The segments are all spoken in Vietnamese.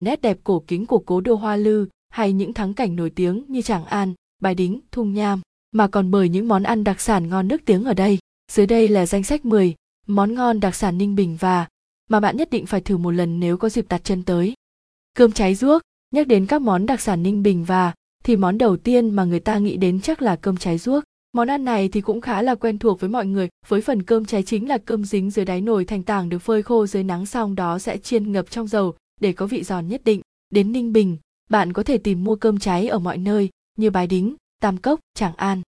nét đẹp cổ kính của cố đô Hoa Lư hay những thắng cảnh nổi tiếng như Tràng An, Bài Đính, Thung Nham, mà còn bởi những món ăn đặc sản ngon nước tiếng ở đây. Dưới đây là danh sách 10 món ngon đặc sản Ninh Bình và mà bạn nhất định phải thử một lần nếu có dịp đặt chân tới. Cơm cháy ruốc, nhắc đến các món đặc sản Ninh Bình và thì món đầu tiên mà người ta nghĩ đến chắc là cơm cháy ruốc. Món ăn này thì cũng khá là quen thuộc với mọi người, với phần cơm cháy chính là cơm dính dưới đáy nồi thành tảng được phơi khô dưới nắng xong đó sẽ chiên ngập trong dầu để có vị giòn nhất định. Đến Ninh Bình, bạn có thể tìm mua cơm cháy ở mọi nơi như Bái Đính, Tam Cốc, Tràng An.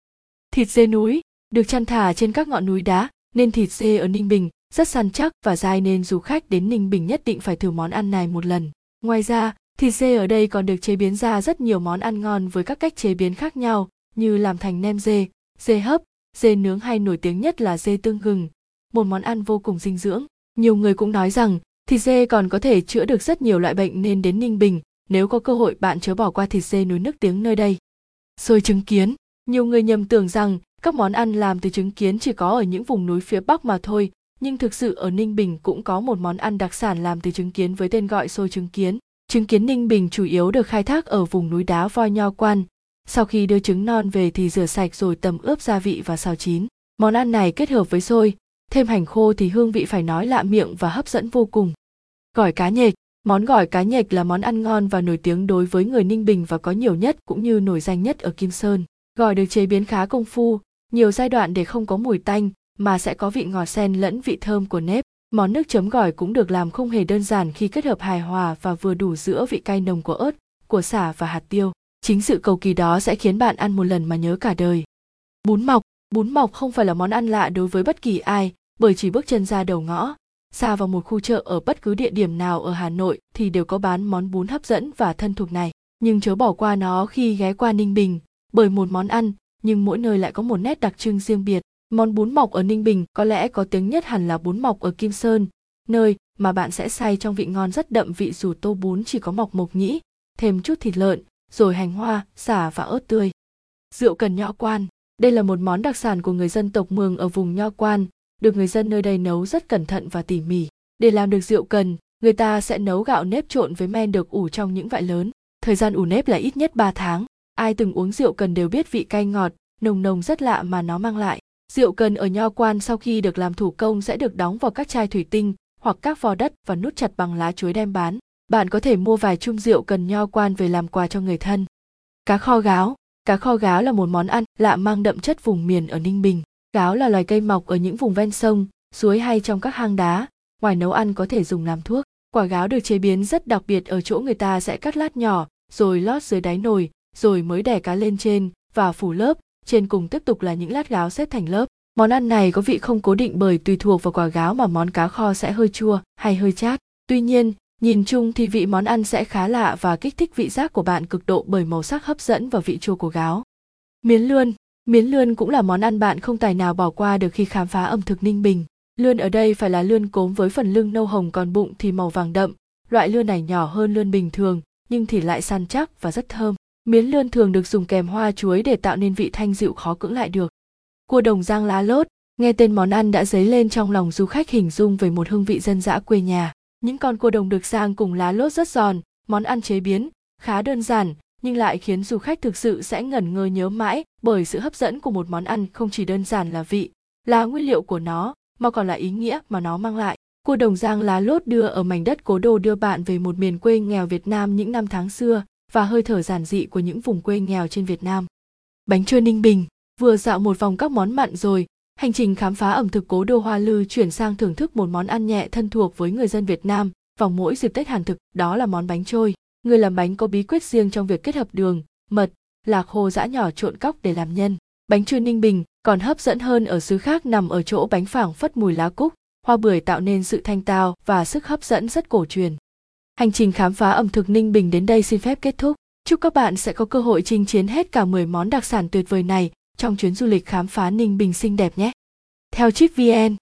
Thịt dê núi được chăn thả trên các ngọn núi đá nên thịt dê ở Ninh Bình rất săn chắc và dai nên du khách đến Ninh Bình nhất định phải thử món ăn này một lần. Ngoài ra, thịt dê ở đây còn được chế biến ra rất nhiều món ăn ngon với các cách chế biến khác nhau như làm thành nem dê, dê hấp, dê nướng hay nổi tiếng nhất là dê tương gừng, một món ăn vô cùng dinh dưỡng. Nhiều người cũng nói rằng thịt dê còn có thể chữa được rất nhiều loại bệnh nên đến Ninh Bình, nếu có cơ hội bạn chớ bỏ qua thịt dê núi nước tiếng nơi đây. Xôi trứng kiến, nhiều người nhầm tưởng rằng các món ăn làm từ trứng kiến chỉ có ở những vùng núi phía Bắc mà thôi, nhưng thực sự ở Ninh Bình cũng có một món ăn đặc sản làm từ trứng kiến với tên gọi xôi trứng kiến. Trứng kiến Ninh Bình chủ yếu được khai thác ở vùng núi đá voi nho quan. Sau khi đưa trứng non về thì rửa sạch rồi tầm ướp gia vị và xào chín. Món ăn này kết hợp với xôi, thêm hành khô thì hương vị phải nói lạ miệng và hấp dẫn vô cùng. Gỏi cá nhệch Món gỏi cá nhệch là món ăn ngon và nổi tiếng đối với người Ninh Bình và có nhiều nhất cũng như nổi danh nhất ở Kim Sơn. Gỏi được chế biến khá công phu, nhiều giai đoạn để không có mùi tanh mà sẽ có vị ngọt xen lẫn vị thơm của nếp. Món nước chấm gỏi cũng được làm không hề đơn giản khi kết hợp hài hòa và vừa đủ giữa vị cay nồng của ớt, của xả và hạt tiêu. Chính sự cầu kỳ đó sẽ khiến bạn ăn một lần mà nhớ cả đời. Bún mọc, bún mọc không phải là món ăn lạ đối với bất kỳ ai, bởi chỉ bước chân ra đầu ngõ, xa vào một khu chợ ở bất cứ địa điểm nào ở Hà Nội thì đều có bán món bún hấp dẫn và thân thuộc này. Nhưng chớ bỏ qua nó khi ghé qua Ninh Bình, bởi một món ăn, nhưng mỗi nơi lại có một nét đặc trưng riêng biệt. Món bún mọc ở Ninh Bình có lẽ có tiếng nhất hẳn là bún mọc ở Kim Sơn, nơi mà bạn sẽ say trong vị ngon rất đậm vị dù tô bún chỉ có mọc mộc nhĩ, thêm chút thịt lợn, rồi hành hoa, xả và ớt tươi. Rượu cần nho quan. Đây là một món đặc sản của người dân tộc Mường ở vùng Nho Quan, được người dân nơi đây nấu rất cẩn thận và tỉ mỉ. Để làm được rượu cần, người ta sẽ nấu gạo nếp trộn với men được ủ trong những vại lớn. Thời gian ủ nếp là ít nhất 3 tháng. Ai từng uống rượu cần đều biết vị cay ngọt, nồng nồng rất lạ mà nó mang lại. Rượu cần ở nho quan sau khi được làm thủ công sẽ được đóng vào các chai thủy tinh hoặc các vò đất và nút chặt bằng lá chuối đem bán. Bạn có thể mua vài chung rượu cần nho quan về làm quà cho người thân. Cá kho gáo Cá kho gáo là một món ăn lạ mang đậm chất vùng miền ở Ninh Bình. Gáo là loài cây mọc ở những vùng ven sông, suối hay trong các hang đá, ngoài nấu ăn có thể dùng làm thuốc. Quả gáo được chế biến rất đặc biệt ở chỗ người ta sẽ cắt lát nhỏ, rồi lót dưới đáy nồi, rồi mới đẻ cá lên trên và phủ lớp, trên cùng tiếp tục là những lát gáo xếp thành lớp. Món ăn này có vị không cố định bởi tùy thuộc vào quả gáo mà món cá kho sẽ hơi chua hay hơi chát. Tuy nhiên, nhìn chung thì vị món ăn sẽ khá lạ và kích thích vị giác của bạn cực độ bởi màu sắc hấp dẫn và vị chua của gáo. Miến lươn Miến lươn cũng là món ăn bạn không tài nào bỏ qua được khi khám phá ẩm thực Ninh Bình. Lươn ở đây phải là lươn cốm với phần lưng nâu hồng còn bụng thì màu vàng đậm. Loại lươn này nhỏ hơn lươn bình thường, nhưng thì lại săn chắc và rất thơm. Miến lươn thường được dùng kèm hoa chuối để tạo nên vị thanh dịu khó cưỡng lại được. Cua đồng rang lá lốt, nghe tên món ăn đã dấy lên trong lòng du khách hình dung về một hương vị dân dã quê nhà. Những con cua đồng được rang cùng lá lốt rất giòn, món ăn chế biến khá đơn giản nhưng lại khiến du khách thực sự sẽ ngẩn ngơ nhớ mãi bởi sự hấp dẫn của một món ăn không chỉ đơn giản là vị, là nguyên liệu của nó, mà còn là ý nghĩa mà nó mang lại. Cua đồng giang lá lốt đưa ở mảnh đất cố đô đưa bạn về một miền quê nghèo Việt Nam những năm tháng xưa và hơi thở giản dị của những vùng quê nghèo trên Việt Nam. Bánh trôi Ninh Bình, vừa dạo một vòng các món mặn rồi, hành trình khám phá ẩm thực cố đô Hoa Lư chuyển sang thưởng thức một món ăn nhẹ thân thuộc với người dân Việt Nam vào mỗi dịp Tết Hàn thực, đó là món bánh trôi. Người làm bánh có bí quyết riêng trong việc kết hợp đường, mật, lạc khô giã nhỏ trộn cóc để làm nhân. Bánh trôi Ninh Bình còn hấp dẫn hơn ở xứ khác nằm ở chỗ bánh phảng phất mùi lá cúc, hoa bưởi tạo nên sự thanh tao và sức hấp dẫn rất cổ truyền. Hành trình khám phá ẩm thực Ninh Bình đến đây xin phép kết thúc. Chúc các bạn sẽ có cơ hội chinh chiến hết cả 10 món đặc sản tuyệt vời này trong chuyến du lịch khám phá Ninh Bình xinh đẹp nhé. Theo Trip VN